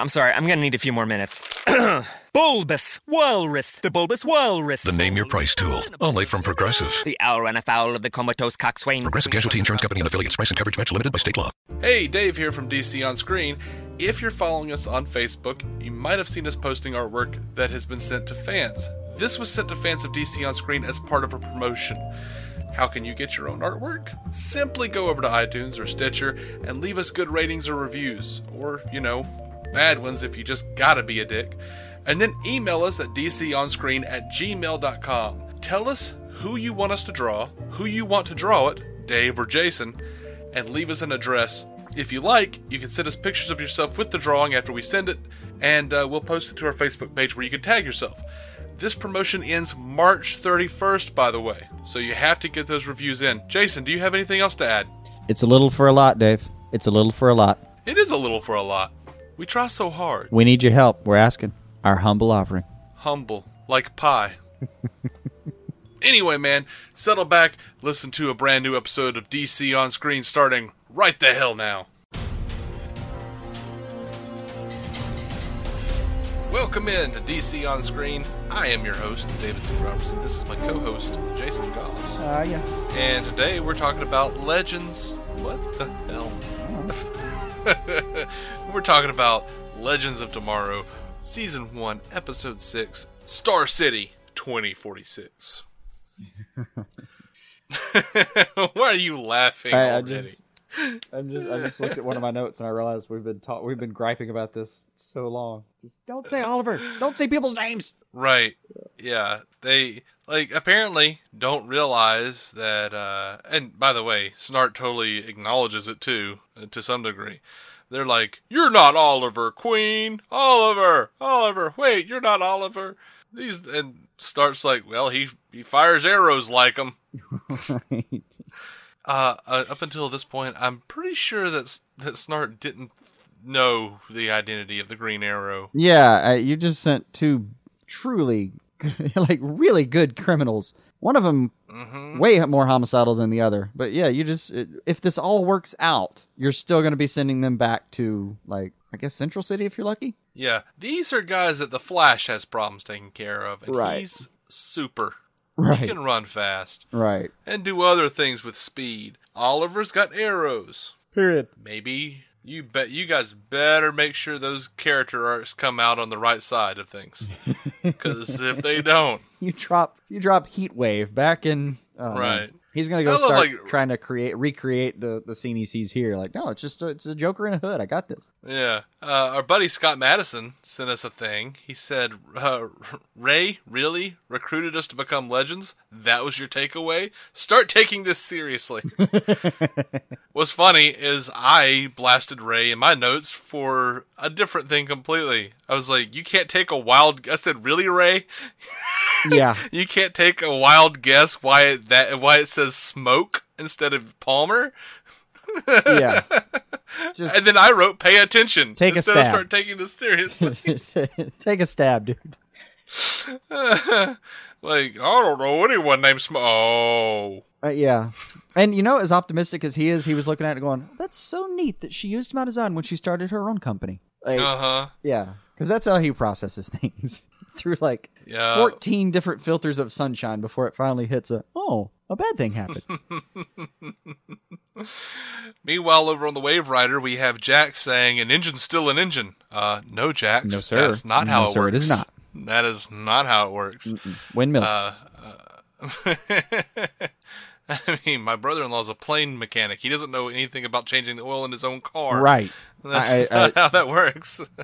I'm sorry, I'm gonna need a few more minutes. bulbous Walrus, the Bulbous Walrus. The Name Your Price tool, only from Progressive. The owl ran afoul of the comatose coxswain. Progressive Casualty Insurance Company and affiliates. Price and coverage match limited by state law. Hey, Dave here from DC On Screen. If you're following us on Facebook, you might have seen us posting artwork that has been sent to fans. This was sent to fans of DC On Screen as part of a promotion. How can you get your own artwork? Simply go over to iTunes or Stitcher and leave us good ratings or reviews, or, you know, bad ones if you just gotta be a dick. And then email us at dconscreen at gmail.com. Tell us who you want us to draw, who you want to draw it, Dave or Jason, and leave us an address. If you like, you can send us pictures of yourself with the drawing after we send it, and uh, we'll post it to our Facebook page where you can tag yourself. This promotion ends March 31st, by the way, so you have to get those reviews in. Jason, do you have anything else to add? It's a little for a lot, Dave. It's a little for a lot. It is a little for a lot. We try so hard. We need your help. We're asking. Our humble offering. Humble, like pie. anyway, man, settle back, listen to a brand new episode of DC on screen starting right the hell now. Welcome in to DC on Screen. I am your host, David C. Robertson. This is my co-host, Jason Goss. Uh, yeah. And today we're talking about Legends. What the hell? we're talking about Legends of Tomorrow, Season 1, Episode 6, Star City 2046. Why are you laughing I, I just, I'm just, I just looked at one of my notes and I realized we've been ta- we've been griping about this so long. Just don't say Oliver. Don't say people's names. Right. Yeah. They like apparently don't realize that uh and by the way, Snart totally acknowledges it too uh, to some degree. They're like, "You're not Oliver, Queen. Oliver. Oliver. Wait, you're not Oliver." These and starts like, "Well, he he fires arrows like him." right. Uh, uh, up until this point, I'm pretty sure that that Snart didn't know the identity of the Green Arrow. Yeah, uh, you just sent two truly, like, really good criminals. One of them hmm way more homicidal than the other. But yeah, you just it, if this all works out, you're still going to be sending them back to like I guess Central City if you're lucky. Yeah, these are guys that the Flash has problems taking care of, and Right. he's super. Right. He can run fast Right. and do other things with speed. Oliver's got arrows. Period. Maybe you bet you guys better make sure those character arcs come out on the right side of things, because if they don't, You drop you drop Heat Wave back in oh, man. Right. He's gonna go start like- trying to create recreate the the scene he sees here. Like no, it's just a, it's a Joker in a hood. I got this. Yeah. Uh, our buddy Scott Madison sent us a thing. He said, uh, Ray really recruited us to become legends? That was your takeaway? Start taking this seriously. What's funny is I blasted Ray in my notes for a different thing completely. I was like, you can't take a wild. I said, really, Ray? Yeah. You can't take a wild guess why it, that why it says Smoak instead of Palmer? yeah. Just And then I wrote, pay attention. Take a instead of stab. start taking this seriously. take a stab, dude. like, I don't know anyone named Sm- Oh. Uh, yeah. And you know, as optimistic as he is, he was looking at it going, "That's so neat that she used my design when she started her own company." Like, Uh huh. yeah, because that's how he processes things through like Yeah. fourteen different filters of sunshine before it finally hits a oh, a bad thing happened. Meanwhile, over on the Wave Rider, we have Jax saying, "An engine's still an engine." Uh, no, Jax. No, sir. That's not No, how it sir, works. it is not. That is not how it works. Windmills. Uh, I mean, my brother-in-law's a plane mechanic. He doesn't know anything about changing the oil in his own car. Right. That's I- I- not how that works.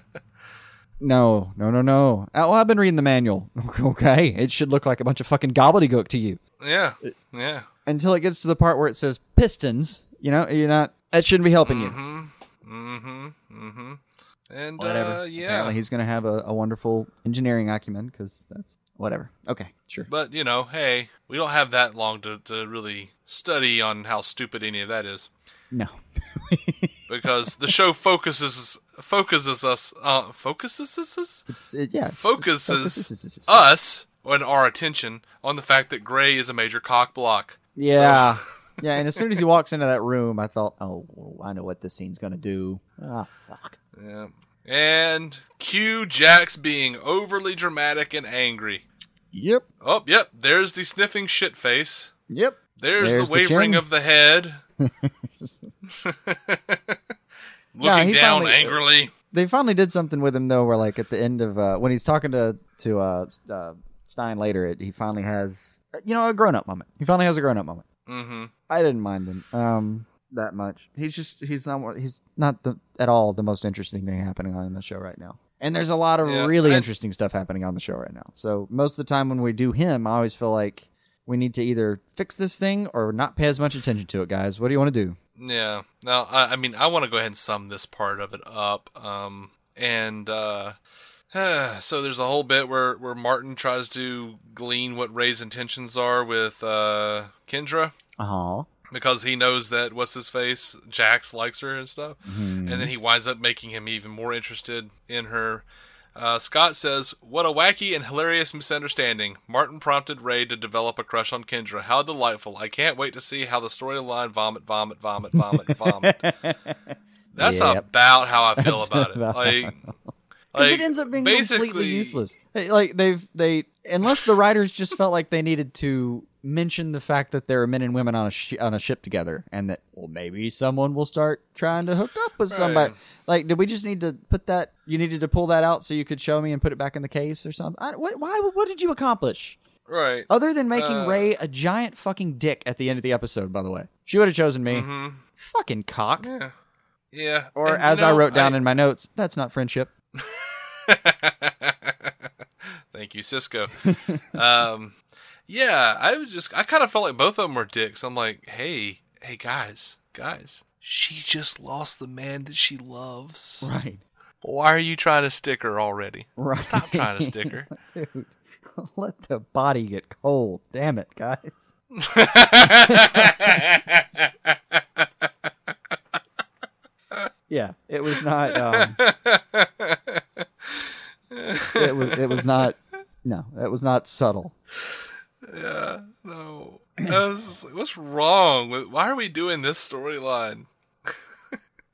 No, no, no, no. Uh, Well, I've been reading the manual. Okay, it should look like a bunch of fucking gobbledygook to you yeah. Yeah. until it gets to the part where it says pistons. You know, you're not. That shouldn't be helping you. Mm-hmm. Mm-hmm. And Whatever. uh, yeah. Apparently, he's going to have a, a wonderful engineering acumen because that's whatever. Okay, sure. But you know, hey, we don't have that long to, to really study on how stupid any of that is, No. because the show focuses focuses us uh, focuses us it, yeah. focuses us and our attention on the fact that Gray is a major cock block. Yeah. yeah, and as soon as he walks into that room, I thought, oh, I know what this scene's going to do. Ah, fuck. Yeah. And cue Jax being overly dramatic and angry. Yep. Oh, yep. There's the sniffing shit face. Yep. There's, There's the the wavering chin. of the head. Looking he down finally- angrily. They finally did something with him though, where like at the end of uh, when he's talking to to uh, uh, Stein later, it, he finally has you know a grown up moment. He finally has a grown up moment. Mm-hmm. I didn't mind him um that much. He's just he's not he's not the at all the most interesting thing happening on the show right now. And there's a lot of Yeah, really I- interesting stuff happening on the show right now. So most of the time when we do him, I always feel like we need to either fix this thing or not pay as much attention to it, guys. What do you want to do? Yeah. Now, I, I mean, I want to go ahead and sum this part of it up. Um, and uh, so there's a whole bit where where Martin tries to glean what Ray's intentions are with uh, Kendra. Uh-huh. because he knows that what's his face Jax likes her and stuff, and then he winds up making him even more interested in her. Uh, Scott says, "What a wacky and hilarious misunderstanding." Martin prompted Ray to develop a crush on Kendra. How delightful! I can't wait to see how the storyline vomit, vomit, vomit, vomit, vomit. That's Yep. about how I feel That's about it. about Like, Because like, it ends up being basically completely useless. Like they've they unless the writers just felt like they needed to mention the fact that there are men and women on a sh- on a ship together, and that well maybe someone will start trying to hook up with somebody. Right. Like, did we just need to put that? You needed to pull that out so you could show me and put it back in the case or something. I, what, why? What did you accomplish? Right. Other than making Uh, Ray a giant fucking dick at the end of the episode, by the way, she would have chosen me. Mhm. Fucking cock. Yeah. Yeah. Or And, you as I wrote down in my notes, that's not friendship. Thank you, Cisco. um, yeah, I was just I kind of felt like both of them were dicks. I'm like, hey, hey, guys, guys, she just lost the man that she loves. Right. Why are you trying to stick her already? Right. Stop trying to stick her. Dude, let the body get cold. Damn it, guys. yeah, it was not. Um, it was. It was not. No, that was not subtle. yeah, no. I was just like, what's wrong? Why are we doing this storyline?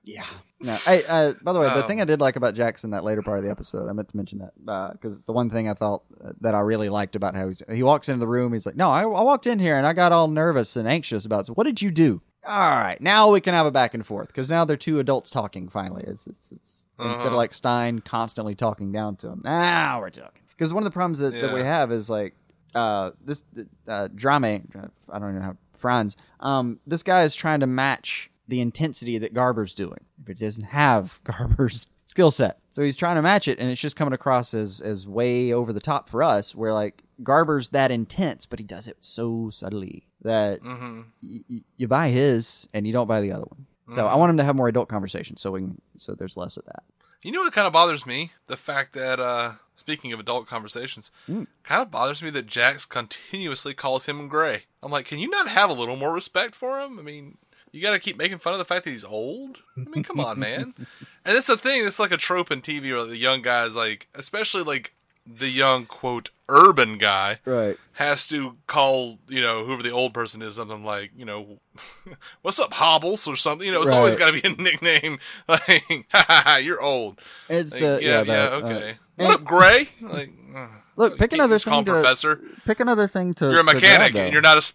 Yeah. No. I, uh, by the way, the Um, thing I did like about Jackson that later part of the episode, I meant to mention that because it's the one thing I thought uh, that I really liked about how he's, he walks into the room. He's like, "No, I, I walked in here and I got all nervous and anxious about. So what did you do? All right, now we can have a back and forth because now they're two adults talking. Finally, it's, it's, it's instead of Uh-huh. like Stein constantly talking down to him. Now we're talking. Because one of the problems that, that we Yeah. have is like uh, this uh, Drameh. I don't even know how Franz. Um, this guy is trying to match the intensity that Garber's doing. If it doesn't have Garber's skill set, so he's trying to match it, and it's just coming across as as way over the top for us. Where like Garber's that intense, but he does it so subtly that Mm-hmm. y- y- you buy his and you don't buy the other one. So I want him to have more adult conversations, so we can, so there's less of that. You know what kind of bothers me? The fact that, uh, speaking of adult conversations, Mm. kind of bothers me that Jax continuously calls him Gray. I'm like, can you not have a little more respect for him? I mean, you got to keep making fun of the fact that he's old. I mean, come on, man. And it's a thing. It's like a trope in TV where the young guys, like, especially like the young quote urban guy, Right. has to call you know whoever the old person is something like you know what's up hobbles or something you know it's always got to be a nickname like ha ha ha you're old It's like, the yeah, yeah, yeah, uh, okay. and- what up, Gray? Like, uh, Look, pick another thing to professor. pick another thing to. You're a mechanic, and you're not a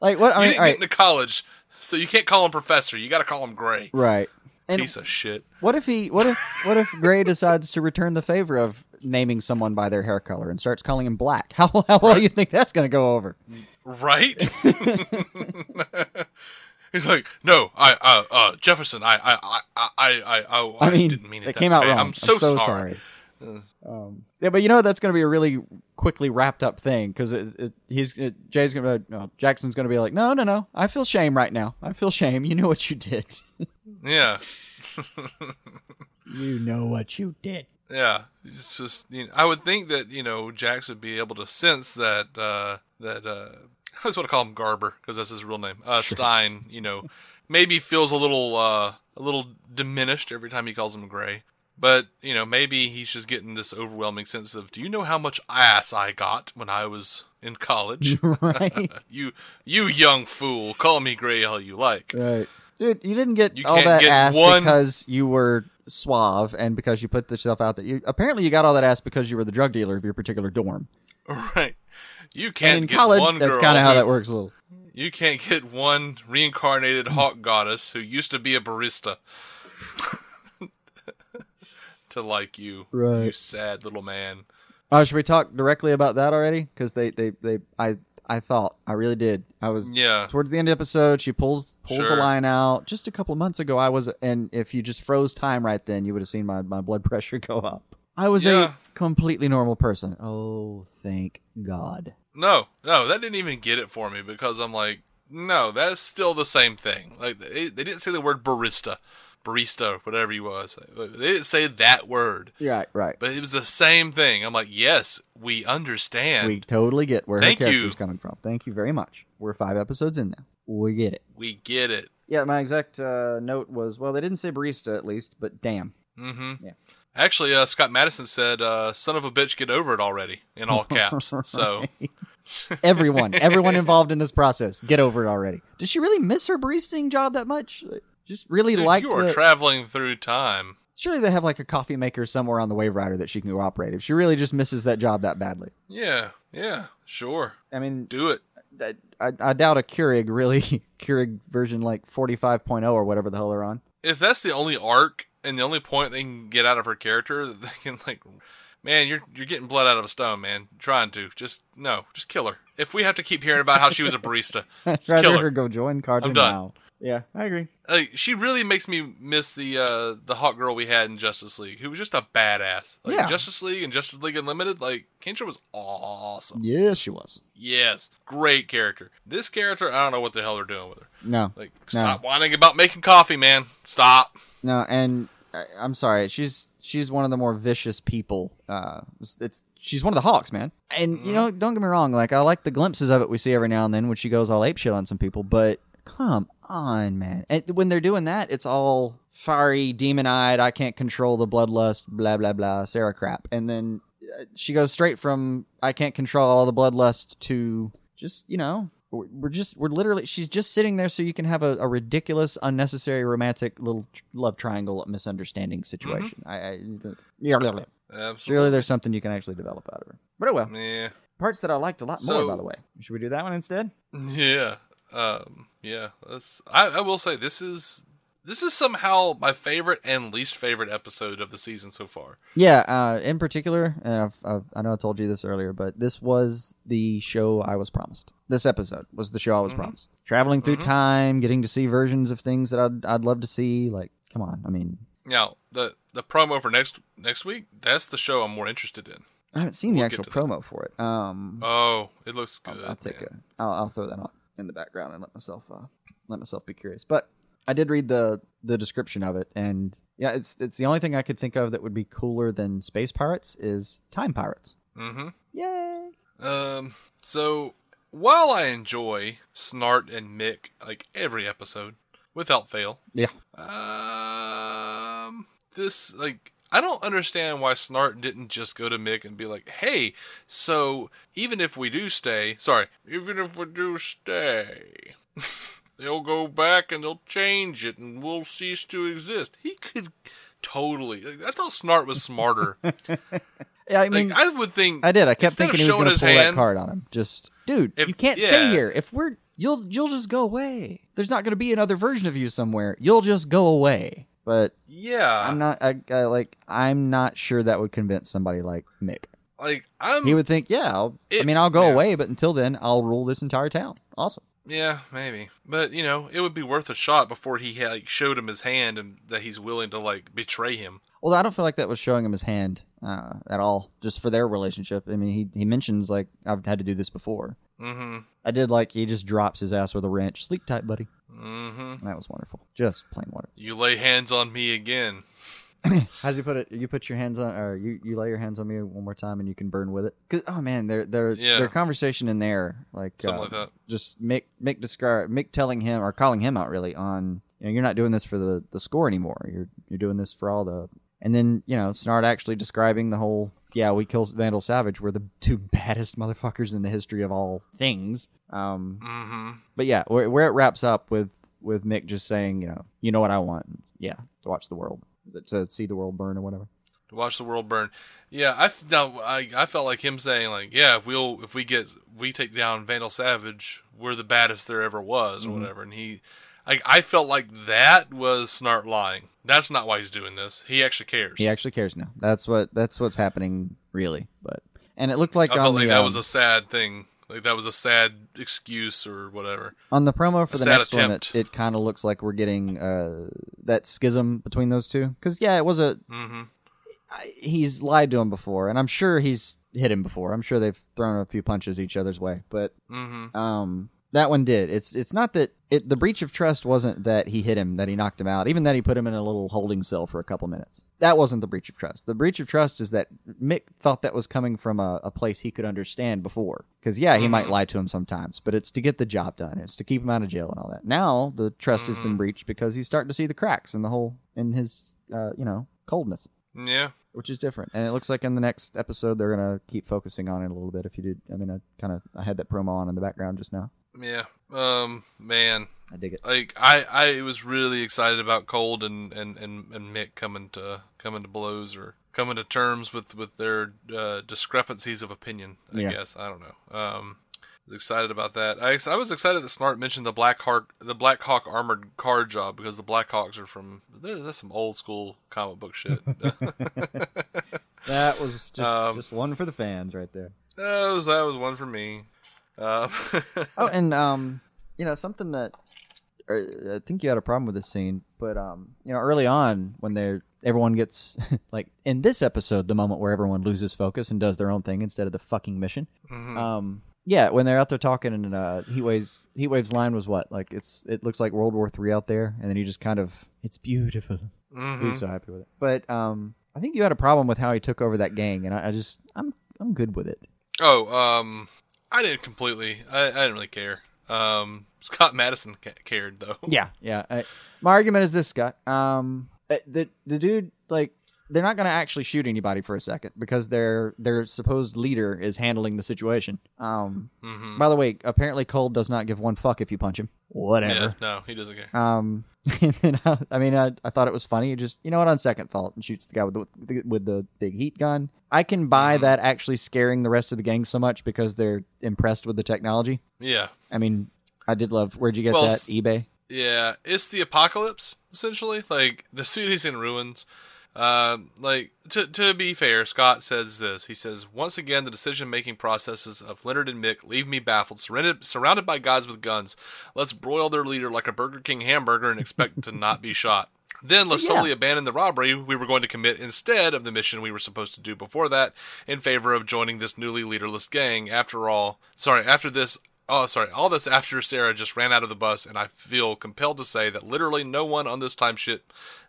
like what I You mean. didn't all get right, into college, so you can't call him professor. You got to call him Gray. right. And Piece of shit. what if he? What if? What if Gray decides to return the favor of naming someone by their hair color and starts calling him black? How how well do you think that's going to go over? Right? He's like, no, I, uh, uh, Jefferson, I, I, I, I, I, I, mean, didn't mean it. it came out way. wrong. I'm so, sorry. Um, yeah, but you know that's going to be a really quickly wrapped up thing because it, it, he's it, Jay's going to no, Jackson's going to be like, no, no, no, I feel shame right now. I feel shame. You know what you did. Yeah, you know what you did. Yeah. It's just, you know, I would think that you know Jax would be able to sense that uh, that uh, I just want to call him Garber because that's his real name. Uh, Stein, you know, maybe feels a little uh, a little diminished every time he calls him Gray. But you know, maybe he's just getting this overwhelming sense of, do you know how much ass I got when I was in college? right, you you young fool, call me Gray all you like. right, dude. You didn't get You all can't that get ass one- because you were suave and because you put yourself out there. You apparently you got all that ass because you were the drug dealer of your particular dorm. Right. You can't in get college, one that's kind of how that works a little. You can't get one reincarnated hawk goddess who used to be a barista to like you, you Right. sad little man. Oh, should we talk directly about that already? Because they, they, they, I, I thought I really did. I was Yeah. towards the end of the episode. She pulls pulls Sure. the line out. Just a couple of months ago, I was, and if you just froze time right then, you would have seen my my blood pressure go up. I was Yeah. a completely normal person. Oh, thank God. No, no, that didn't even get it for me because I'm like, no, that's still the same thing. Like they, they didn't say the word barista, barista, whatever he was. They didn't say that word, Right, right. but it was the same thing. I'm like, yes, we understand. we totally get where Thank her character's you. coming from. Thank you very much. We're five episodes in now. We get it. we get it. Yeah, my exact uh, note was well, they didn't say barista at least, but damn. Mm-hmm. Yeah. Actually, uh, Scott Madison said, uh, "Son of a bitch, get over it already!" in all caps. So everyone, everyone involved in this process, get over it already. Does she really miss her baristaing job that much? Just really Dude, like you are the. traveling through time. Surely they have like a coffee maker somewhere on the Wave Rider that she can go operate if she really just misses that job that badly. Yeah, yeah, sure, I mean, do it. I, I, I doubt a Keurig really Keurig version like 45.0 or whatever the hell they're on. If that's the only arc and the only point they can get out of her character, that they can like, man, you're you're getting blood out of a stone, man. Trying to just no, just kill her. If we have to keep hearing about how she was a barista, I'd just kill her. her go join Carter I'm done. now. Yeah, I agree. Like, she really makes me miss the uh, the hot girl we had in Justice League, who was just a badass. Like Yeah. Justice League and Justice League Unlimited, like Kendra was awesome. Yes, she was. Yes, great character. This character, I don't know what the hell they're doing with her. No, Like, No. stop whining about making coffee, man. Stop. No, and I, I'm sorry. She's she's one of the more vicious people. Uh, it's, it's she's one of the Hawks, man. And you know, don't get me wrong. Like I like the glimpses of it we see every now and then when she goes all ape shit on some people. But come on, man. And when they're doing that, it's all fiery, demon-eyed. I can't control the bloodlust. Blah blah blah. Sarah crap. And then uh, she goes straight from I can't control all the bloodlust to just you know we're just we're literally she's just sitting there so you can have a, a ridiculous unnecessary romantic little tr- love triangle misunderstanding situation I, I yeah, blah, blah. Absolutely. there's something you can actually develop out of her but oh well Yeah. parts that i liked a lot So- more by the way should we do that one instead Yeah. Um, yeah. That's, I, I will say this is this is somehow my favorite and least favorite episode of the season so far. yeah uh in particular and I've, I've, i know i told you this earlier but this was the show i was promised this episode was the show i was promised traveling through time getting to see versions of things that I'd, I'd love to see like come on i mean Now the the promo for next next week that's the show I'm more interested in. i haven't seen the We'll get actual to that. promo for it um Oh, it looks good. I'll, I'll take man. a. I'll, I'll throw that on in the background and let myself uh, let myself be curious. But I did read the the description of it, and yeah, it's it's the only thing I could think of that would be cooler than space pirates is time pirates. Mm-hmm. Yay! Um. So while I enjoy Snart and Mick like every episode without fail, Yeah, Um, this like I don't understand why Snart didn't just go to Mick and be like, "Hey, so even if we do stay, sorry, even if we do stay, they'll go back and they'll change it and we'll cease to exist." He could totally. Like, I thought Snart was smarter. yeah. I like mean, I would think I did. I kept thinking he was showing going to his pull hand, that card on him. Just, dude, If- you can't stay here. If we're you'll you'll just go away. There's not going to be another version of you somewhere. You'll just go away. But Yeah, I'm not. I, I like. I'm not sure that would convince somebody like Mick. Like I'm. He would think, yeah, I'll, I mean, I'll go yeah. away, but until then, I'll rule this entire town. Awesome. Yeah, maybe. But you know, it would be worth a shot before he like showed him his hand and that he's willing to like betray him. Well, I don't feel like that was showing him his hand uh, at all, just for their relationship. I mean, he he mentions like I've had to do this before. Mm-hmm. I did like he just drops his ass with a wrench. Sleep tight, buddy. Mm-hmm. That was wonderful. Just plain wonderful. You lay hands on me again. How's he put it? You put your hands on, or you, you lay your hands on me one more time, and you can burn with it. 'Cause- oh man, their their Yeah. their conversation in there, like Something uh, like that. Just Mick Mick describe Mick telling him or calling him out really on you know you're not doing this for the the score anymore. You're you're doing this for all the and then you know Snart actually describing the whole yeah we kill Vandal Savage. We're the two baddest motherfuckers in the history of all things. Um, Mm-hmm. but yeah, where, where it wraps up with with Mick just saying, you know, you know what I want, yeah, to watch the world, to see the world burn or whatever. To watch the world burn. Yeah, I now I I felt like him saying like, yeah, if we'll if we get we take down Vandal Savage, we're the baddest there ever was or Mm-hmm. whatever. And he, I I felt like that was Snart lying. That's not why he's doing this. He actually cares. He actually cares now. That's what that's what's happening really. But and it looked like I felt the that um, was a sad thing. Like that was a sad excuse or whatever. on the promo for a the next one. It, it kind of looks like we're getting uh, that schism between those two. Because yeah, it was a Mm-hmm. I- he's lied to him before, and I'm sure he's hit him before. I'm sure they've thrown a few punches each other's way, but Mm-hmm. um, that one did. It's it's not that it the breach of trust wasn't that he hit him, that he knocked him out, even that he put him in a little holding cell for a couple minutes. That wasn't the breach of trust. The breach of trust is that Mick thought that was coming from a, a place he could understand before. Because yeah, he might lie to him sometimes, but it's to get the job done. It's to keep him out of jail and all that. Now the trust has been breached because he's starting to see the cracks in the whole in his uh, you know coldness Yeah. which is different. And it looks like in the next episode they're gonna keep focusing on it a little bit. If you did, I mean, I kind of I had that promo on in the background just now. Yeah. Um. Man. I dig it. Like I, I was really excited about Cold and, and, and, and Mick coming to coming to blows or coming to terms with with their uh, discrepancies of opinion. I Yeah. guess I don't know. Um, I was excited about that. I, I was excited that Snart mentioned the Black Hawk the Black Hawk armored car job because the Black Hawks are from there. That's some old school comic book shit. That was just Um, just one for the fans right there. that was that was one for me. Uh, Oh, and um, you know something that uh, I think you had a problem with this scene, but um, you know, early on when they're everyone gets like in this episode, the moment where everyone loses focus and does their own thing instead of the fucking mission. Um, yeah, when they're out there talking, and uh, Heatwave's Heatwave's line was what? Like it's it looks like World War Three out there, and then he just kind of it's beautiful. mhm. He's so happy with it. But um, I think you had a problem with how he took over that gang, and I, I just I'm I'm good with it. Oh, um, I didn't completely. I, I didn't really care. Um, Scott Madison ca- cared though. Yeah, yeah. My argument is this, Scott. Um, the the dude like they're not going to actually shoot anybody for a second because their their supposed leader is handling the situation. Um, hmm by the way, apparently Cole does not give one fuck if you punch him. Yeah, Whatever. no, he doesn't care. Um, and I, I mean, I, I thought it was funny. He Just you know what, on second thought, and shoots the guy with the with the big heat gun. I can buy that actually scaring the rest of the gang so much because they're impressed with the technology. Yeah, I mean, I did love. Where'd you get Well, that? s- eBay. yeah. It's the apocalypse essentially. Like the city's in ruins. Um, like to to be fair, Scott says this. He says once again the decision making processes of Leonard and Mick leave me baffled. Surrounded surrounded by guys with guns, let's broil their leader like a Burger King hamburger and expect to not be shot. Then let's Yeah. slowly abandon the robbery we were going to commit instead of the mission we were supposed to do before that, in favor of joining this newly leaderless gang. After all, sorry, after this. Oh, sorry. All this after Sara just ran out of the bus, and I feel compelled to say that literally no one on this time shit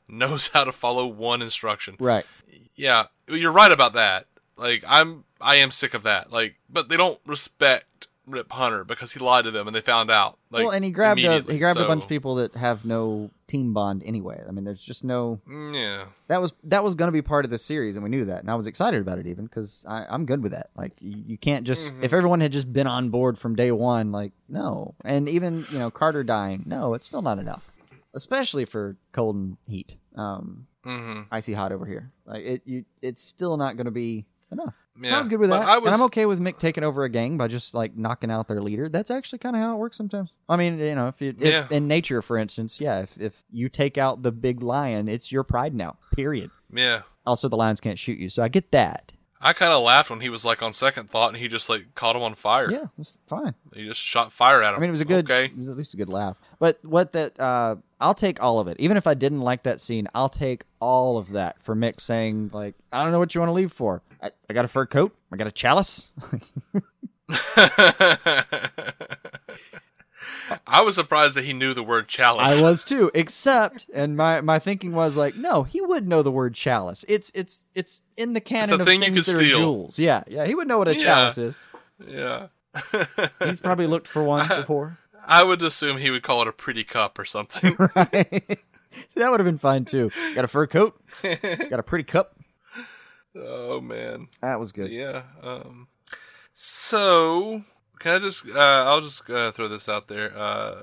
knows how to follow one instruction. Right. Yeah, you're right about that. Like I'm, I am sick of that. Like, but they don't respect Rip Hunter because he lied to them and they found out. Like, well, and he grabbed a, he grabbed a bunch of people that have no team bond anyway. I mean, there's just no Mm, Yeah, that was that was going to be part of the series, and we knew that, and I was excited about it even because I'm good with that. Like, you, you can't just Mm-hmm. if everyone had just been on board from day one, like no, and even you know Carter dying, no, it's still not enough, especially for cold and heat. Um, hmm icy hot over here. Like it, you, it's still not going to be enough. Yeah, Sounds good with that. I was- And I'm okay with Mick taking over a gang by just like knocking out their leader. That's actually kind of how it works sometimes. I mean, you know, if you if, Yeah. in nature, for instance, yeah, if if you take out the big lion, it's your pride now. Period. yeah. Also, the lions can't shoot you, so I get that. I kind of laughed when he was like on second thought and he just like caught him on fire. Yeah, it was fine. He just shot fire at him. I mean, it was a good. Okay. It was at least a good laugh. But what that? Uh, I'll take all of it. Even if I didn't like that scene, I'll take all of that for Mick saying like, "I don't know what you want to leave for. I, I got a fur coat. I got a chalice." I was surprised that he knew the word chalice. I was too. Except, and my my thinking was like, no, he would know the word chalice. It's it's it's in the canon a of thing you things that are steal. jewels. Yeah, yeah, he would know what a Yeah. chalice is. Yeah. He's probably looked for one before. I would assume he would call it a pretty cup or something. right? See, that would have been fine too. Got a fur coat. Got a pretty cup. oh man. That was good. Yeah. Um, so can I just? Uh, I'll just uh, throw this out there. Uh,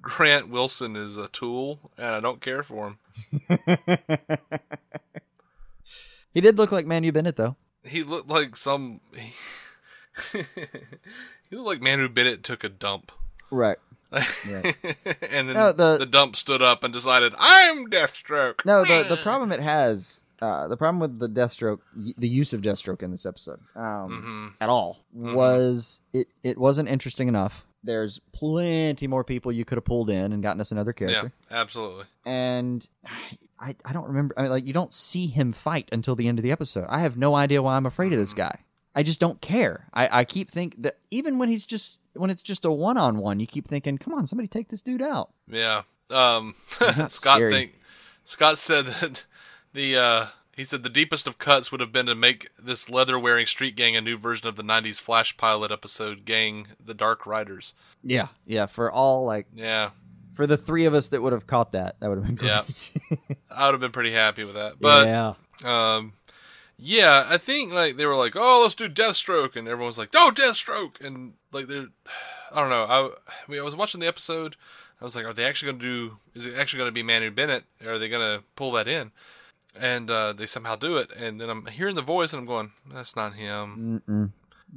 Grant Wilson is a tool, and I don't care for him. He did look like Manu Bennett though. He looked like some. He, he looked like Manu Bennett took a dump. Right. and then No, the- the dump stood up and decided, "I'm Deathstroke." No, the the problem it has, uh, the problem with the Deathstroke, the use of Deathstroke in this episode, um, at all, was it it wasn't interesting enough. There's plenty more people you could have pulled in and gotten us another character. Yeah, character, absolutely. and I I don't remember. I mean, like you don't see him fight until the end of the episode. I have no idea why I'm afraid of this guy. I just don't care. I, I keep think that even when he's just when it's just a one on one, you keep thinking, "Come on, somebody take this dude out." Yeah. Um, Scott think Scott said that the uh, he said the deepest of cuts would have been to make this leather wearing street gang a new version of the '90s Flash pilot episode "Gang: The Dark Riders." Yeah, yeah. For all like Yeah, for the three of us that would have caught that, that would have been great. Yeah. I would have been pretty happy with that. But yeah, um, yeah, I think like they were like, "Oh, let's do Deathstroke," and everyone's like, "No, Deathstroke!" And like they're, I don't know. I I, mean, I was watching the episode. I was like, "Are they actually going to do? Is it actually going to be Manu Bennett? Are they going to pull that in?" And uh, they somehow do it. And then I'm hearing the voice, and I'm going, "That's not him." Mm-mm.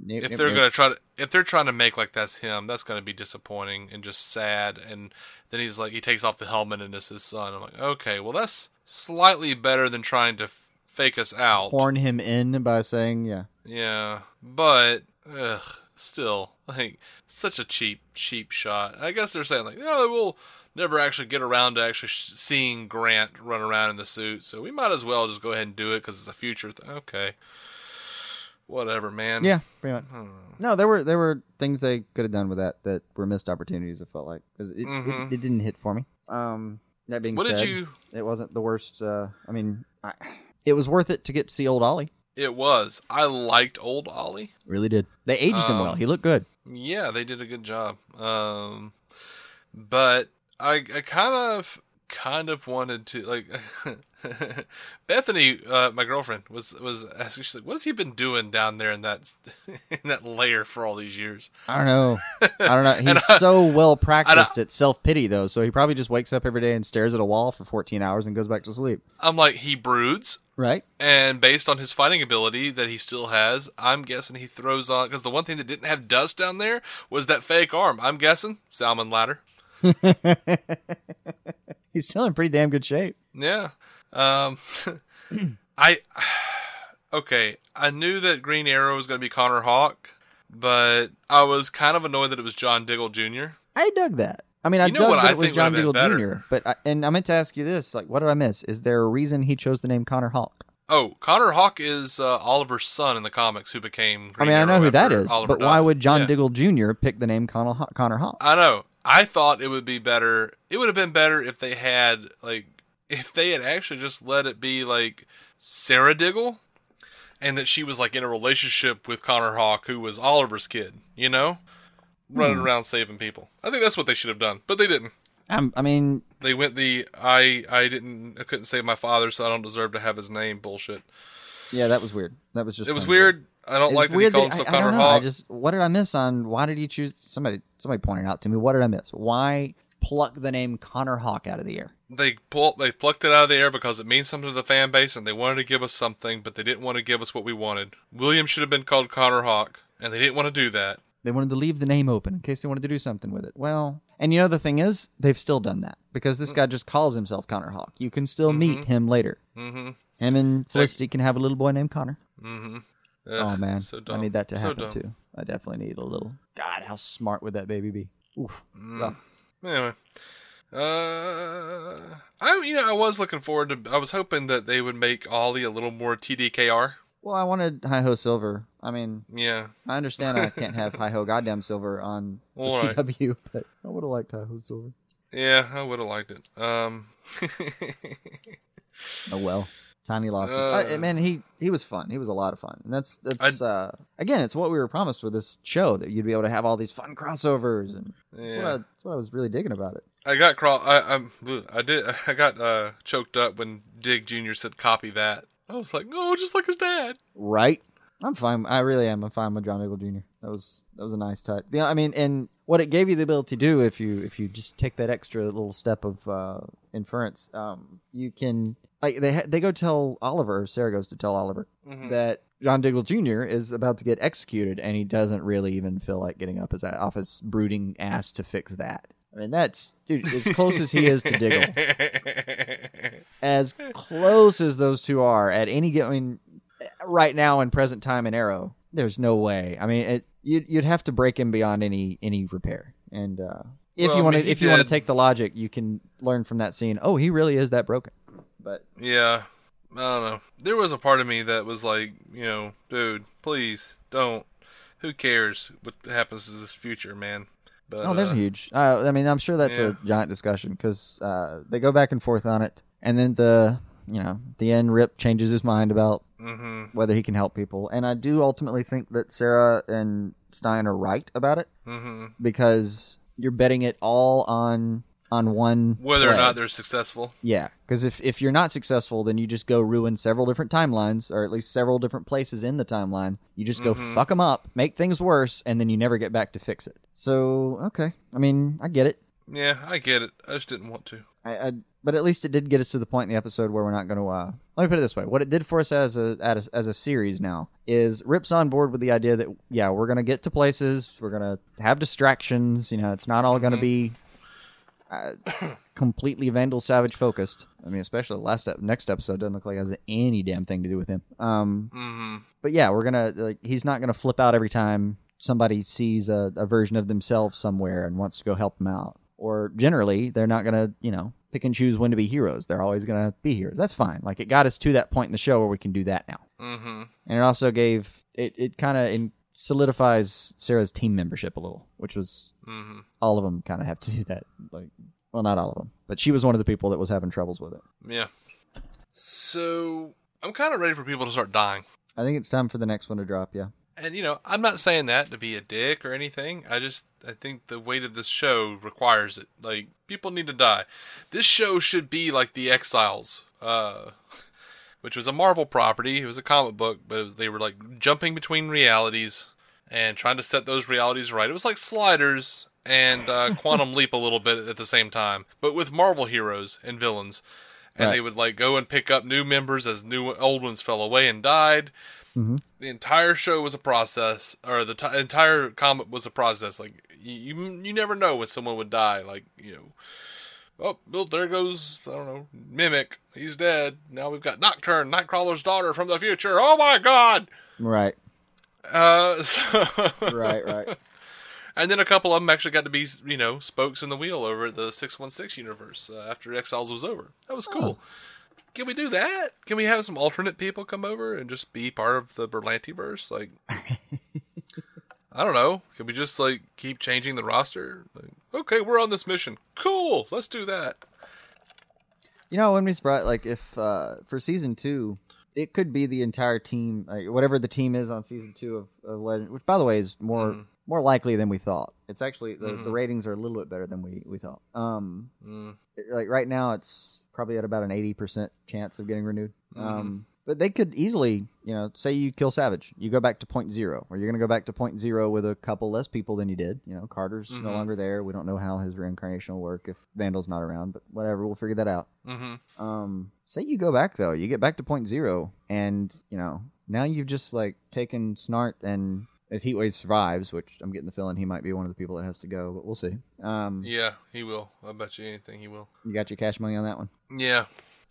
If they're going to try to, if they're trying to make like that's him, that's going to be disappointing and just sad. And then he's like, he takes off the helmet and it's his son. I'm like, okay, well that's slightly better than trying to fake us out. horn him in by saying, "Yeah, Yeah, but ugh, still, like such a cheap, cheap shot. I guess they're saying like, oh, we'll never actually get around to actually sh- seeing Grant run around in the suit, so we might as well just go ahead and do it because it's a future. Th- okay, whatever, man. yeah, pretty much." Hmm. No, there were there were things they could have done with that that were missed opportunities. It felt like 'Cause it, Mhm. it, it didn't hit for me. Um, that being What said, did you? it wasn't the worst. Uh, I mean, I, it was worth it to get to see old Ollie. It was. I liked old Ollie. Really did. They aged him well. Um, He looked good. Yeah, they did a good job. Um, but I, I kind of, kind of wanted to like. Bethany, uh, my girlfriend, was was asking. She's like, "What has he been doing down there in that in that lair for all these years?" I don't know. I don't know. He's I- so well practiced at self pity though, so he probably just wakes up every day and stares at a wall for 14 hours and goes back to sleep. I'm like, he broods, Right? and based on his fighting ability that he still has, I'm guessing he throws on. Because the one thing that didn't have dust down there was that fake arm. I'm guessing salmon ladder. He's still in pretty damn good shape. Yeah. Um, I okay. I knew that Green Arrow was going to be Connor Hawke, but I was kind of annoyed that it was John Diggle Jr. I dug that. I mean, I You know dug what that I it was John Diggle Jr. But I, and I meant to ask you this: like, what did I miss? Is there a reason he chose the name Connor Hawke? Oh, Connor Hawke is uh, Oliver's son in the comics, who became. I Green mean, I know who that is, Oliver but why would John Yeah. Diggle Jr. pick the name Connor Connor Hawke? I know. I thought it would be better. It would have been better if they had like if they had actually just let it be like Sara Diggle, and that she was like in a relationship with Connor Hawke, who was Oliver's kid. You know, running Hmm. around saving people. I think that's what they should have done, but they didn't. I'm, I mean, They went the I I didn't I couldn't save my father, so I don't deserve to have his name bullshit. yeah, that was weird. That was just It was plain weird. I don't It's like that he called that- himself I, I Connor don't know. I just what did I miss on why did he choose somebody somebody pointed out to me what did I miss? Why pluck the name Connor Hawke out of the air? they pull they plucked it out of the air because it means something to the fan base and they wanted to give us something, but they didn't want to give us what we wanted. William should have been called Connor Hawke, and they didn't want to do that. They wanted to leave the name open in case they wanted to do something with it. Well, and you know the thing is, they've still done that because this guy just calls himself Connor Hawke. You can still meet him later. Mm-hmm. Him and Felicity can have a little boy named Connor. Mm-hmm. Oh man, so dumb. I need that to So happen dumb. too. I definitely need a little. God, how smart would that baby be? Oof. Mm. Anyway, uh, I you know I was looking forward to. I was hoping that they would make Ollie a little more TDKR. Well, I wanted Hi Ho Silver. I mean, Yeah, I understand I can't have Hi Ho Goddamn Silver on the right. CW, but I would have liked Hi Ho Silver. yeah, I would have liked it. Um, Oh well, tiny losses. Uh. I- man, he he was fun. He was a lot of fun. And that's that's uh, again, it's what we were promised with this show that you'd be able to have all these fun crossovers, and that's, what, I, that's what I was really digging about it. I got crawl. I I'm, I did. I got uh choked up when Dig Junior said copy that. I was like, oh, just like his dad. Right? I'm fine. I really am. I'm fine with John Diggle Jr. That was that was a nice touch. Yeah, I mean, and what it gave you the ability to do if you if you just take that extra little step of uh, inference, um, you can like they ha- they go tell Oliver. Sara goes to tell Oliver Mm-hmm. that John Diggle Jr. is about to get executed, and he doesn't really even feel like getting up his off his brooding ass to fix that. I mean, that's dude as close as he is to Diggle as close as those two are at any given I mean, right now in present time in Arrow, there's no way. I mean, it, you'd you'd have to break him beyond any any repair. And uh, if Well, you want to mean, if you want to take the logic, you can learn from that scene. Oh, he really is that broken. But Yeah, I don't know. There was a part of me that was like, you know, dude, please don't. Who cares what happens to this future, man? But, oh, there's uh, a huge. Uh, I mean, I'm sure that's Yeah. a giant discussion because uh, they go back and forth on it, and then the you know the end Rip changes his mind about Mhm. whether he can help people, and I do ultimately think that Sara and Stein are right about it. Mhm. because you're betting it all on on one Whether or not they're successful. yeah because if, if you're not successful then you just go ruin several different timelines or at least several different places in the timeline you just go Mhm. fuck them up make things worse and then you never get back to fix it so okay i mean i get it Yeah, I get it. I just didn't want to. I, I but at least it did get us to the point in the episode where we're not going to. Uh, let me put it this way: what it did for us as a, as a as a series now is Rip's on board with the idea that yeah, we're going to get to places, we're going to have distractions. You know, it's not all going to be uh, completely Vandal Savage focused. I mean, especially the last ep- next episode doesn't look like it has any damn thing to do with him. Um, hmm but yeah, we're gonna like he's not gonna flip out every time somebody sees a, a version of themselves somewhere and wants to go help them out. Or generally, they're not gonna you know pick and choose when to be heroes. They're always gonna be heroes. That's fine. Like it got us to that point in the show where we can do that now, hmm and it also gave it it kind of solidifies Sara's team membership a little, which was hmm all of them kind of have to do that. Like, well, not all of them, but she was one of the people that was having troubles with it. Yeah. So I'm kind of ready for people to start dying. I think it's time for the next one to drop. Yeah. And you know, I'm not saying that to be a dick or anything. I just I think the weight of this show requires it. Like people need to die. This show should be like The Exiles, uh, which was a Marvel property. It was a comic book, but was, they were like jumping between realities and trying to set those realities right. It was like Sliders and uh, Quantum Leap a little bit at the same time, but with Marvel heroes and villains. And Right. they would like go and pick up new members as new old ones fell away and died the entire show was a process, or the t- entire comic was a process. Like you, you, never know when someone would die. Like you know, oh, well, there goes I don't know, Mimic. He's dead. Now we've got Nocturne, Nightcrawler's daughter from the future. Oh my god! Right. Uh, so, Right. Right. and then a couple of them actually got to be, you know, spokes in the wheel over at the 616 universe uh, after Exiles was over. That was cool. Can we do that? Can we have some alternate people come over and just be part of the Berlantiverse? Like, I don't know. Can we just, like, keep changing the roster? Like, okay, we're on this mission. Cool. Let's do that. You know, wouldn't be surprised. Like if uh, for season two, it could be the entire team, like, whatever the team is on season two of, of Legend. Which, by the way, is more Mm. More likely than we thought. It's actually the, Mm-hmm. the ratings are a little bit better than we we thought. Um, Mm. it- like right now, it's probably at about an eighty percent chance of getting renewed. Mm-hmm. Um, but they could easily, you know, say you kill Savage, you go back to point zero, or you're going to go back to point zero with a couple less people than you did. You know, Carter's no Mhm. longer there. We don't know how his reincarnation will work if Vandal's not around, but whatever, we'll figure that out. Mm-hmm. Um, say you go back though, you get back to point zero, and you know now you've just like taken Snart and if Heatwave survives, which I'm getting the feeling he might be one of the people that has to go, but we'll see. Um, Yeah, he will. I bet you anything he will. you got your cash money on that one? Yeah.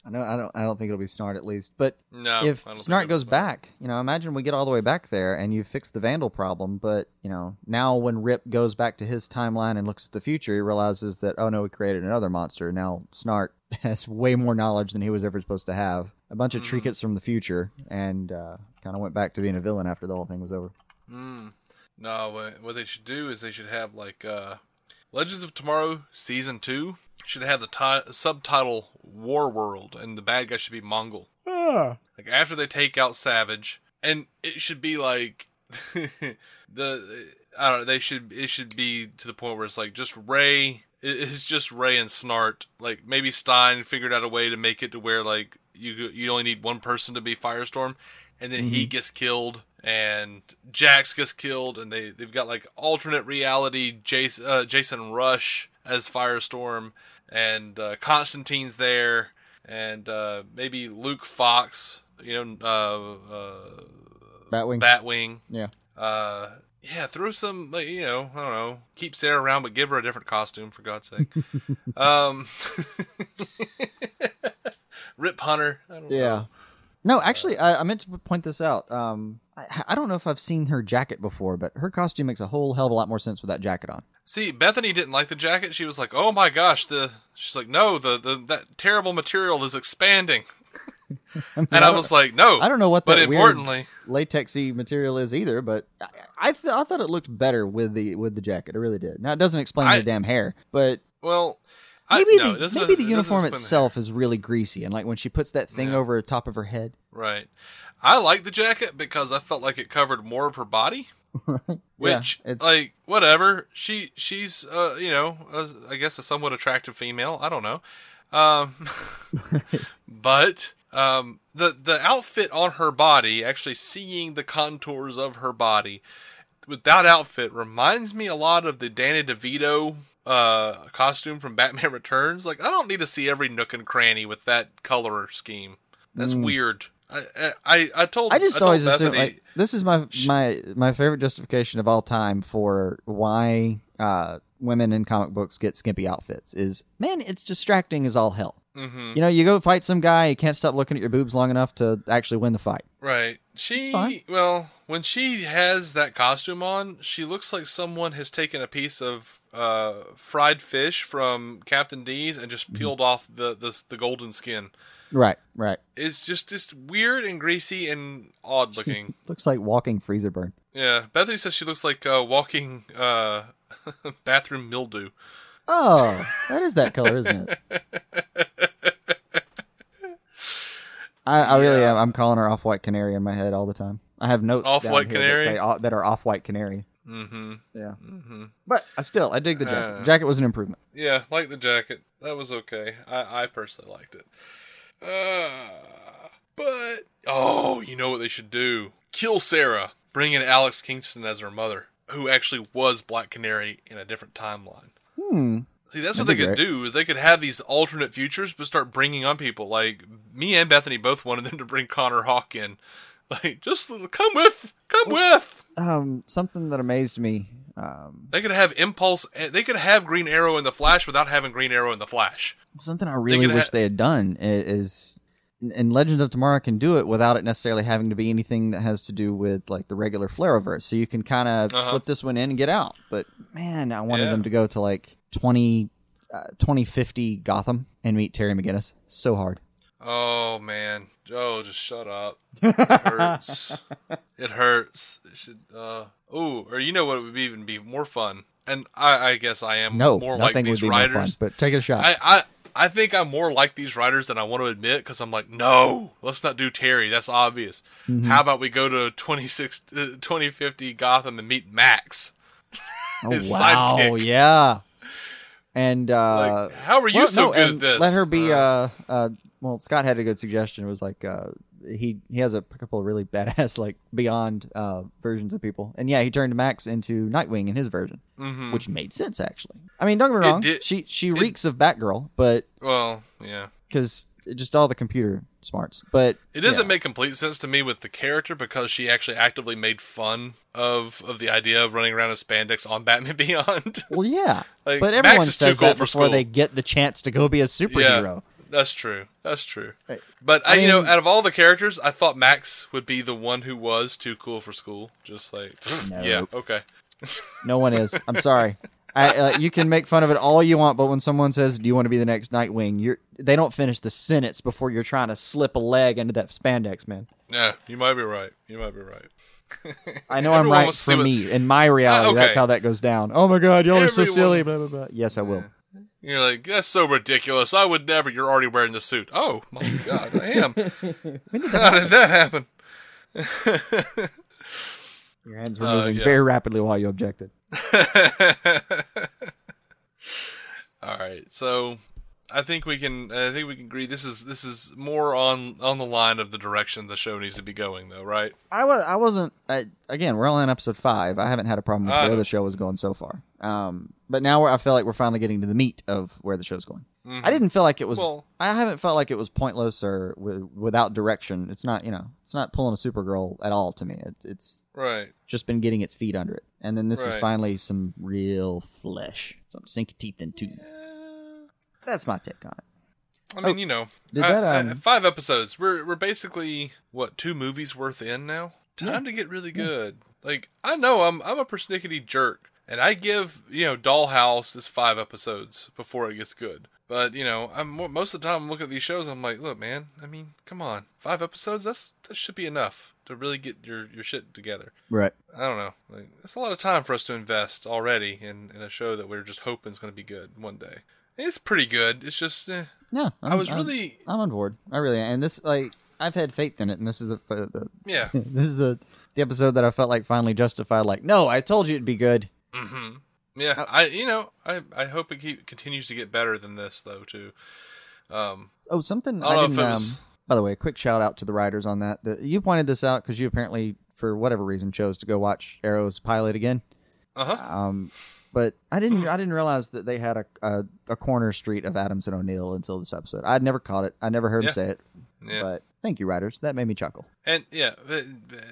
I know. I don't. I don't think it'll be Snart at least. But No. if I don't think Snart goes Snart. back, you know, imagine we get all the way back there and you fix the Vandal problem. But you know, now when Rip goes back to his timeline and looks at the future, he realizes that oh no, we created another monster. Now Snart has way more knowledge than he was ever supposed to have. A bunch of Mm-hmm. trinkets from the future, and uh, kind of went back to being a villain after the whole thing was over. Mm. No, what, they should do is they should have like uh, Legends of Tomorrow season two should have the ti- subtitle Warworld, and the bad guy should be Mongul. Like after they take out Savage, and it should be like the I don't know. They should it should be to the point where it's like just Ray. it- It's just Ray and Snart. Like maybe Stein figured out a way to make it to where like you you only need one person to be Firestorm, and then he gets killed and Jax gets killed, and they they've got like alternate reality Jason uh, Jason Rusch as Firestorm, and uh, Constantine's there, and uh, maybe Luke Fox, you know, uh, uh, Batwing. Batwing. yeah. Uh, yeah, throw some, like, you know, I don't know, keep Sara around, but give her a different costume for God's sake. um, Rip Hunter. I don't Yeah. know. No, actually, I, I meant to point this out. Um, I, I don't know if I've seen her jacket before, but her costume makes a whole hell of a lot more sense with that jacket on. See, Bethany didn't like the jacket. She was like, "Oh my gosh, the." She's like, "No, the, the that terrible material is expanding." and I was like, "No." I don't know what But that weird importantly, latexy material is either, but I I, th- I thought it looked better with the with the jacket. It really did. Now it doesn't explain I- the damn hair, but well, I, maybe no, the maybe it the doesn't uniform itself is really greasy, and like when she puts that thing Yeah. over the top of her head. Right. I like the jacket because I felt like it covered more of her body. Right. Which, yeah, like, whatever. She, she's, uh, you know, uh, I guess a somewhat attractive female. I don't know. Um, but um, the the outfit on her body, actually seeing the contours of her body with that outfit, reminds me a lot of the Danny DeVito uh costume from Batman Returns. Like, I don't need to see every nook and cranny with that color scheme. That's weird. I, I I told Mm. I just told always assume like this is my my my favorite justification of all time for why uh, women in comic books get skimpy outfits is man, it's distracting as all hell. Mhm. You know, you go fight some guy, you can't stop looking at your boobs long enough to actually win the fight. Right. She well, when she has that costume on, she looks like someone has taken a piece of uh, fried fish from Captain D's and Mm-hmm. just peeled off the, the the golden skin. Right, right. It's just just weird and greasy and odd looking. Looks like walking freezer burn. yeah, Bethany says she looks like uh, walking uh, bathroom mildew. Oh, that is that color, isn't it? I, I really Yeah. am. I'm calling her off-white canary in my head all the time. I have notes Off-white down here that, canary? say, that are off-white canary. Mm-hmm. Yeah, Mm-hmm. but I still I dig the jacket. Uh. jacket was an improvement. Yeah, like the jacket. That was okay. I, I personally liked it. Uh, but oh, you know what they should do? Kill Sara. Bring in Alex Kingston as her mother, who actually was Black Canary in a different timeline. Hmm. See, that's That'd what they could great. do. They could have these alternate futures, but start bringing on people. Like me and Bethany both wanted them to bring Connor Hawke in. Like, just come with, come with. Um, something that amazed me. Um, They could have Impulse. They could have Green Arrow in the Flash without having Green Arrow in the Flash. something I really could wish ha- they had done is, and Legends of Tomorrow can do it without it necessarily having to be anything that has to do with like the regular Flarrowverse. So you can kind of Uh-huh. slip this one in and get out. But man, I wanted Yeah. them to go to like 20, uh, 2050 Gotham and meet Terry McGinnis. So hard. Oh man, Joe, just shut up. It hurts. it hurts. It should. Uh, oh, or you know what would even be more fun? And I, I guess I am No, more like these be writers. But take a shot. I, I, I think I'm more like these writers than I want to admit because I'm like, no, let's not do Terry. That's obvious. Mm-hmm. How about we go to 26, uh, 2050 Gotham and meet Max? oh wow, sidekick. yeah. And uh, Like, how are you well, so no, good at this? Let her be. Uh, Uh, well, Scott had a good suggestion. It was like uh, he he has a couple of really badass like beyond uh, versions of people, and yeah, he turned Max into Nightwing in his version, mhm. which made sense actually. I mean, don't get me wrong, did- she she reeks of Batgirl, but Well, yeah. because just all the computer smarts. But It doesn't yeah. make complete sense to me with the character because she actually actively made fun of of the idea of running around in spandex on Batman Beyond. Well, yeah, Like, but everyone says cool that for before school. they get the chance to go be a superhero. Yeah, That's true. That's true. Right. But I, I you know, out of all the characters, I thought Max would be the one who was too cool for school. Just like, yeah, okay. No one is. I'm sorry. I, uh, you can make fun of it all you want, but when someone says, "Do you want to be the next Nightwing?" You're they don't finish the sentence before you're trying to slip a leg into that spandex, man. Yeah, you might be right. You might be right. I know I'm right for what- me in my reality. Uh, okay. That's how that goes down. Oh my god, y'all are so silly. Blah blah blah. Yes, I will. You're like, that's so ridiculous. I would never. You're already wearing the suit. Oh my god, I am. How did that happen? Your hands were Uh, moving yeah. very rapidly while you objected. All right, so I think we can. I think we can agree. This is this is more on on the line of the direction the show needs to be going, though, right? I was. I wasn't. I, again, we're only on episode five. I haven't had a problem with I where the show was going so far. Um, but now we're, I feel like we're finally getting to the meat of where the show's going. I didn't feel like it was. Mm-hmm. Well- I haven't felt like it was pointless or w- without direction. It's not. You know, it's not pulling a Supergirl at all to me. It, it's Right. just been getting its feet under it, and then this is finally some real flesh, some sink teeth into. That's my take on it. I mean, you know, Oh, did I- that, I- um, five episodes. We're we're basically what two movies worth in now. Time to get really good. Like I know I'm I'm a persnickety jerk, and I give you know Dollhouse is five episodes before it gets good. But you know, I'm most of the time I'm looking at these shows. I'm like, look, man. I mean, come on, five episodes. That's that should be enough to really get your your shit together. Right. I don't know. Like, it's a lot of time for us to invest already in, in a show that we're just hoping is going to be good one day. It's pretty good. It's just, eh. No, I was really, I'm on board. I really am. And this, like, I've had faith in it, and this is the, the yeah. this is the the episode that I felt like finally justified. Like, no, I told you it'd be good. hmm Yeah, I you know I I hope it keep, continues to get better than this though too. Um, Oh, something I I, didn't. it Um, was- by the way, a quick shout out to the writers on that. The, you pointed this out because you apparently, for whatever reason, chose to go watch Arrow's pilot again. uh huh. Um, but I didn't. I didn't realize that they had a, a a corner street of Adams and O'Neill until this episode. I'd never caught it. I never heard Yeah. him say it. Yeah. But thank you, writers. That made me chuckle. And yeah,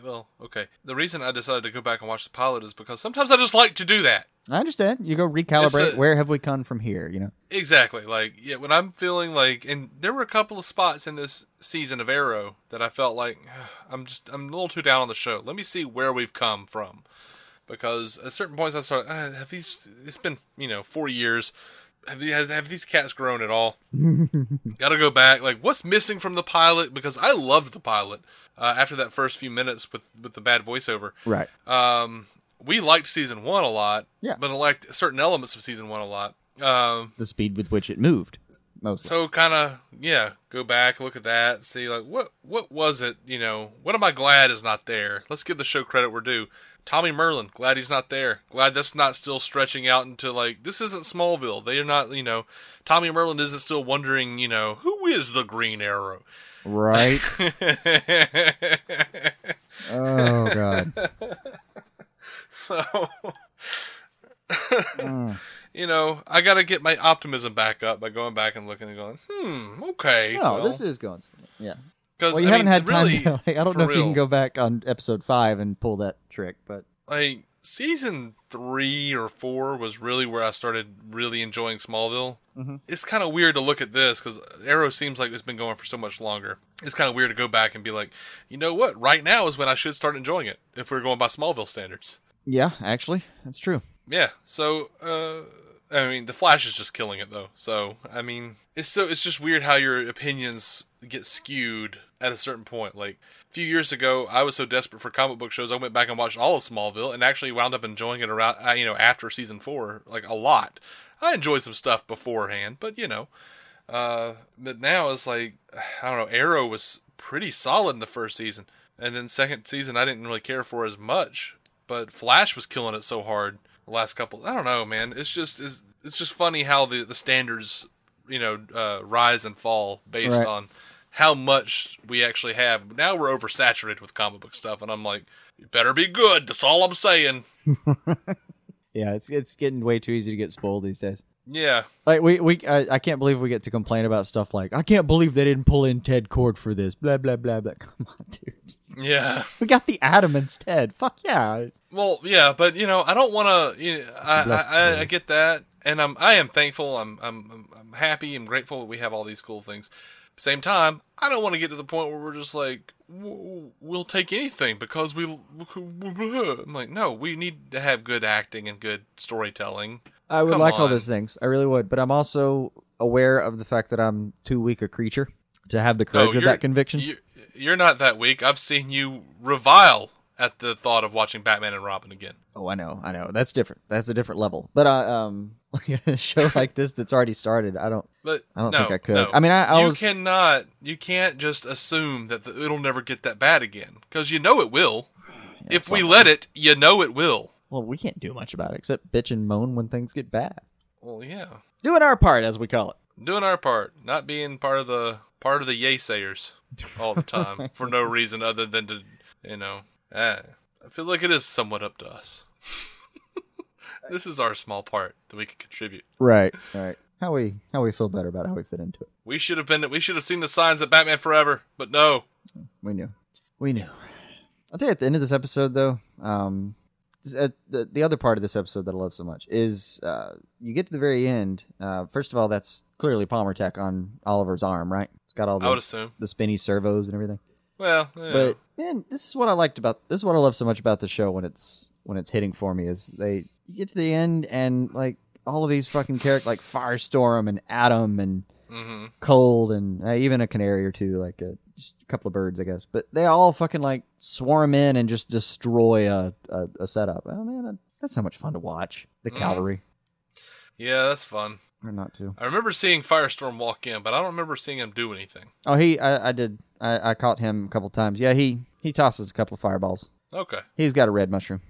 well, okay. The reason I decided to go back and watch the pilot is because sometimes I just like to do that. I understand. You go recalibrate. A- Where have we come from here? You know. Exactly. Like, yeah, when I'm feeling like, and there were a couple of spots in this season of Arrow that I felt like I'm just, I'm a little too down on the show. Let me see where we've come from. Because at certain points I started, ah, have these, it's been, you know, four years. Have these, have, have these cats grown at all? Gotta go back. Like, what's missing from the pilot? Because I loved the pilot uh, after that first few minutes with, with the bad voiceover. Right. Um, we liked season one a lot. Yeah. But I liked certain elements of season one a lot. Um, The speed with which it moved, mostly. so kind of yeah, go back, look at that, see like what what was it? You know, what am I glad is not there? Let's give the show credit we're due. Tommy Merlyn, glad he's not there. Glad that's not still stretching out into like this isn't Smallville. They are not, you know, Tommy Merlyn isn't still wondering, you know, who is the Green Arrow. right. oh god. so you know, I got to get my optimism back up by going back and looking and going, hmm, okay. No, well, this is going. Yeah. 'Cause, Well, you I haven't mean, had time. really, to, like, I don't know if you can go back on episode five and pull that trick, but like season three or four was really where I started really enjoying Smallville. Mm-hmm. It's kind of weird to look at this because Arrow seems like it's been going for so much longer. It's kind of weird to go back and be like, you know what? Right now is when I should start enjoying it if we're going by Smallville standards. yeah, actually, that's true. Yeah. So, uh, I mean, the Flash is just killing it though. So, I mean, it's so it's just weird how your opinions get skewed at a certain point. Like a few years ago, I was so desperate for comic book shows, I went back and watched all of Smallville, and actually wound up enjoying it around, uh, you know, after season four, like a lot. I enjoyed some stuff beforehand, but you know, uh, but now it's like I don't know. Arrow was pretty solid in the first season, and then second season I didn't really care for as much. But Flash was killing it so hard the last couple. I don't know, man. It's just it's, it's just funny how the the standards you know uh, rise and fall based Right. on how much we actually have. Now we're oversaturated with comic book stuff, and I'm like, you better be good. That's all I'm saying. Yeah, it's it's getting way too easy to get spoiled these days. Yeah. Like we we I, I can't believe we get to complain about stuff like I can't believe they didn't pull in Ted Kord for this. Blah blah blah blah. Come on, dude. Yeah. We got the Atom instead. Fuck yeah. Well, yeah, but you know, I don't want to. You know, I, I, I. I get that, and I'm I am thankful. I'm I'm I'm- I'm happy. I'm grateful that we have all these cool things. Same time, I don't want to get to the point where we're just like, "W- we'll take anything because we. I'm like, no, we need to have good acting and good storytelling. I would Come like all those things. I really would, but I'm also aware of the fact that I'm too weak a creature to have the courage of that conviction. You, you're not that weak. I've seen you revile at the thought of watching Batman and Robin again. Oh, I know, I know. That's different. That's a different level. But uh, um, a show like this that's already started, I don't. But I don't no, think I could. no. I mean, I- I you was- cannot. You can't just assume that the, it'll never get that bad again because you know it will. if we let it, you know it will. Well, we can't do much about it except bitch and moan when things get bad. Well, yeah, Doing our part, as we call it. doing our part, not being part of the part of the yay sayers all the time for no reason other than to, you know. Eh, I feel like it is somewhat up to us. This is our small part that we can contribute. Right, right. How we how we feel better about how we fit into it. We should have been. We should have seen the signs of Batman Forever, but no. We knew. We knew. I'll tell you at the end of this episode, though, um, uh, the the other part of this episode that I love so much is uh, you get to the very end. Uh, first of all, that's clearly Palmer Tech on Oliver's arm, right? It's got all I would the, assume. the spinny servos and everything. Well, yeah. But man, this is what I liked about this is what I love so much about the show when it's when it's hitting for me is they you get to the end and like all of these fucking characters like Firestorm and Atom and hmm Cold and uh, even a canary or two, like a, just a couple of birds, I guess. But they all fucking like swarm in and just destroy a a, a setup. Oh man, that's so much fun to watch. The Mm. cavalry, yeah, that's fun. or not to. I remember seeing Firestorm walk in, but I don't remember seeing him do anything. Oh, he, I, I did. I, I caught him a couple times. Yeah, he he tosses a couple of fireballs. Okay. He's got a red mushroom.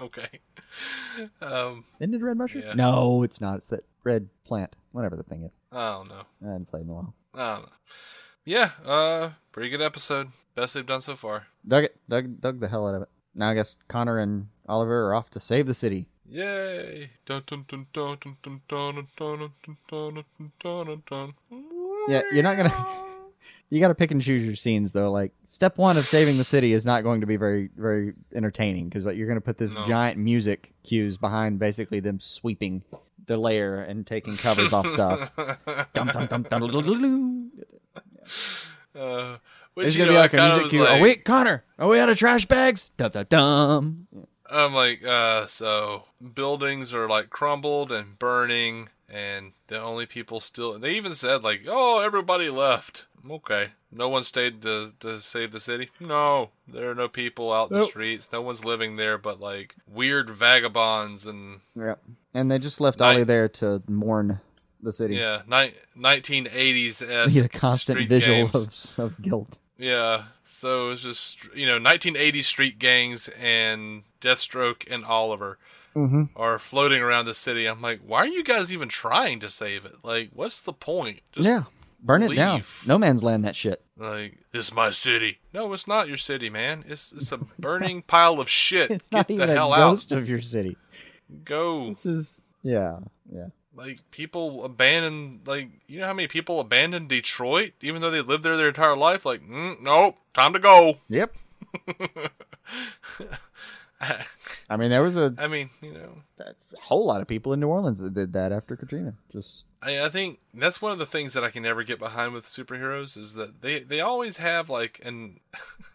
Okay. Um, Isn't it red mushroom? Yeah. No, it's not. It's that red plant, whatever the thing is. I don't know. I haven't played in a while. I don't know. Yeah, uh, pretty good episode. Best they've done so far. Dug it. Dug, dug the hell out of it. Now I guess Connor and Oliver are off to save the city. Yay! Dun dun dun dun dun dun dun dun dun dun dun dun dun dun. Yeah, you're not gonna. You got to pick and choose your scenes though. Like step one of saving the city is not going to be very very entertaining because like, you're going to put this No. giant music cues behind basically them sweeping the layer and taking covers off stuff. Dum, dum, dum, dum. Uh, which There's gonna know, be like I a music cue. like, oh wait, Connor, are we out of trash bags? Dum dum dum. I'm like, uh, so buildings are like crumbled and burning, and the only people still. They even said like, oh, everybody left. Okay, no one stayed to to save the city. No, there are no people out in the Nope. streets. No one's living there, but like weird vagabonds and Yeah, and they just left Night- Ollie there to mourn the city. yeah, ni- 1980s He's a constant street visual games. of, of guilt. Yeah, so it's just you know 1980s street gangs and Deathstroke and Oliver Mm-hmm. are floating around the city. I'm like, why are you guys even trying to save it? Like, what's the point? Just yeah, burn it down. No man's land that shit. like it's my city. No, it's not your city, man. It's it's a burning pile of shit. It's Get not the even hell a out. of your city. Go. This is yeah, yeah. Like people abandon. Like you know how many people abandoned Detroit even though they lived there their entire life. Like, mm, nope, time to go. Yep. I mean, there was a, I mean, you know, a whole lot of people in New Orleans that did that after Katrina. Just I, I think that's one of the things that I can never get behind with superheroes is that they they always have like an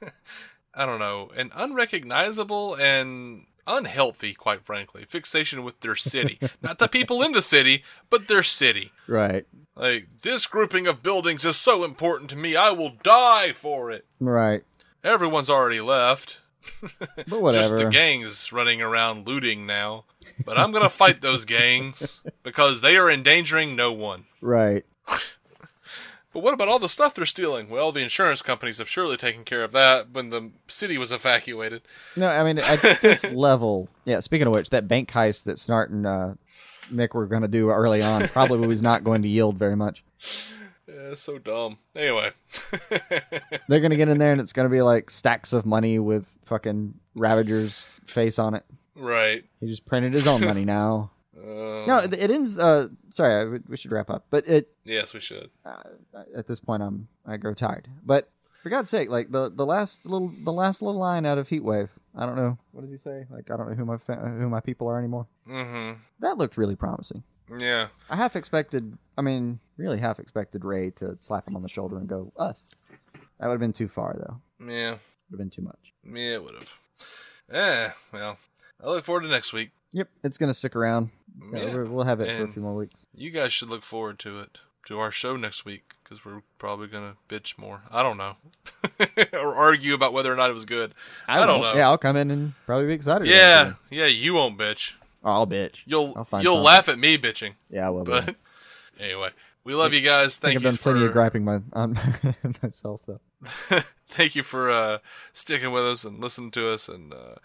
I don't know an unrecognizable and unhealthy, quite frankly, fixation with their city. Not the people in the city, but their city. right, Like this grouping of buildings is so important to me, I will die for it. right. Everyone's already left. But whatever. Just the gangs running around looting now. But I'm gonna fight those gangs because they are endangering no one. right. But what about all the stuff they're stealing? Well, the insurance companies have surely taken care of that when the city was evacuated. No, I mean at this level. Yeah. Speaking of which, that bank heist that Snart and uh, Mick were going to do early on probably was not going to yield very much. Yeah, so dumb. Anyway, They're going to get in there and it's going to be like stacks of money with fucking Ravager's face on it. right. He just printed his own money now. Uh, No, it it ends. Uh, sorry, I, we should wrap up. But it Yes, we should. uh, at this point, I'm I grow tired. But for God's sake, like the the last little the last little line out of Heatwave. I don't know what does he say. Like I don't know who my fa- who my people are anymore. Mm-hmm. That looked really promising. Yeah. I half expected. I mean, really half expected Ray to slap him on the shoulder and go us. That would have been too far, though. Yeah. Would have been too much. Yeah, it would have. Eh, well, I look forward to next week. Yep, it's gonna stick around. Yeah, Yeah. we'll have it for a few more weeks. You guys should look forward to it, to our show next week, because we're probably gonna bitch more. I don't know, or argue about whether or not it was good. I, don't know. Yeah, I'll come in and probably be excited. Yeah, yeah, you won't bitch. Oh, I'll bitch. You'll I'll you'll something. laugh at me bitching. Yeah, I will. But anyway, we love you guys. Thank I've you done plenty for of griping my, on myself though. thank you for uh, sticking with us and listening to us and uh,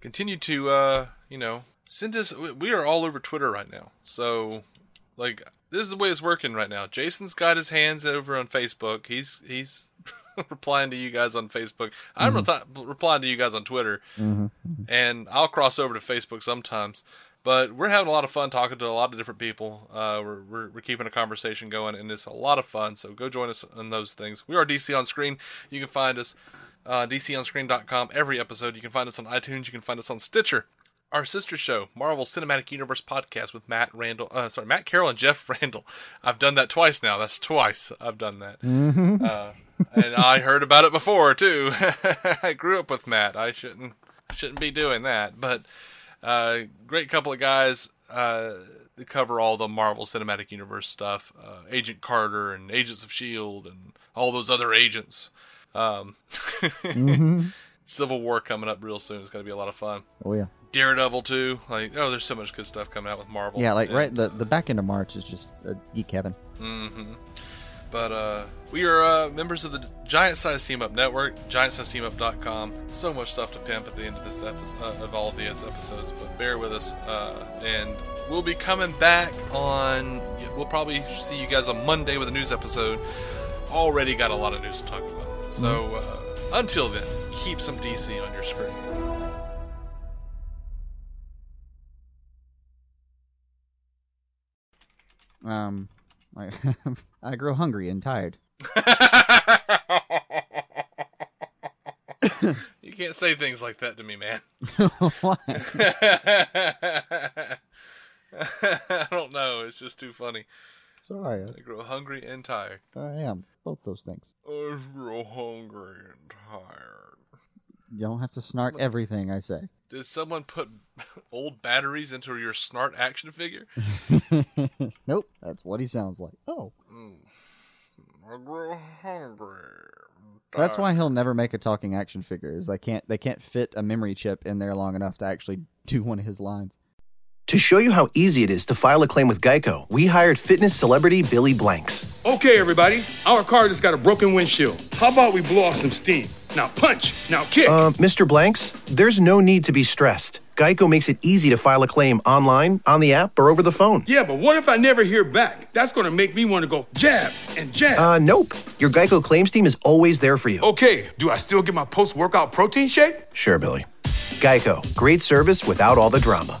continue to uh, you know send us we are all over twitter right now so like this is the way it's working right now jason's got his hands over on facebook he's he's replying to you guys on facebook i'm reti- replying to you guys on twitter and i'll cross over to facebook sometimes but we're having a lot of fun talking to a lot of different people. Uh, we're, we're, we're keeping a conversation going, and it's a lot of fun. So go join us on those things. We are DC on Screen. You can find us uh, DCOnScreen.com. Every episode. You can find us on iTunes. You can find us on Stitcher. Our sister show, Marvel Cinematic Universe podcast with Matt Randall. Uh, sorry, Matt Carroll and Jeff Randall. I've done that twice now. That's twice I've done that. Uh, and I heard about it before too. I grew up with Matt. I shouldn't shouldn't be doing that, but uh, great couple of guys. Uh, they cover all the Marvel Cinematic Universe stuff. Uh, Agent Carter and Agents of Shield and all those other agents. Um, Civil War coming up real soon. It's going to be a lot of fun. Oh yeah. Daredevil too. Like oh, there's so much good stuff coming out with Marvel. Yeah, like And, right the the back end of March is just a geek heaven. Mm-hmm. But uh, we are uh, members of the Giant Size Team Up Network, GiantSizeTeamUp.com. So much stuff to pimp at the end of this episode, uh, of all of these episodes. But bear with us, uh, and we'll be coming back on. We'll probably see you guys on Monday with a news episode. Already got a lot of news to talk about. So uh, until then, keep some DC on your screen. Um, I I grow hungry and tired. you can't say things like that to me, man. Why? I don't know. It's just too funny. Sorry, I grow hungry and tired. I, I am both those things. I grow hungry and tired. You don't have to snark everything I say. Did someone put old batteries into your snart action figure? nope, that's what he sounds like. Oh, hmm. I grow hungry. that's why he'll never make a talking action figure. Is they can't they can't fit a memory chip in there long enough to actually do one of his lines. To show you how easy it is to file a claim with Geico, we hired fitness celebrity Billy Blanks. Okay, everybody, our car just got a broken windshield. How about we blow off some steam? Now punch, now kick. Uh, Mr. Blanks, there's no need to be stressed. Geico makes it easy to file a claim online, on the app, or over the phone. yeah, but what if I never hear back? That's gonna make me want to go jab and jab. Uh, nope. Your Geico claims team is always there for you. okay, do I still get my post workout protein shake? Sure, Billy. Geico, great service without all the drama.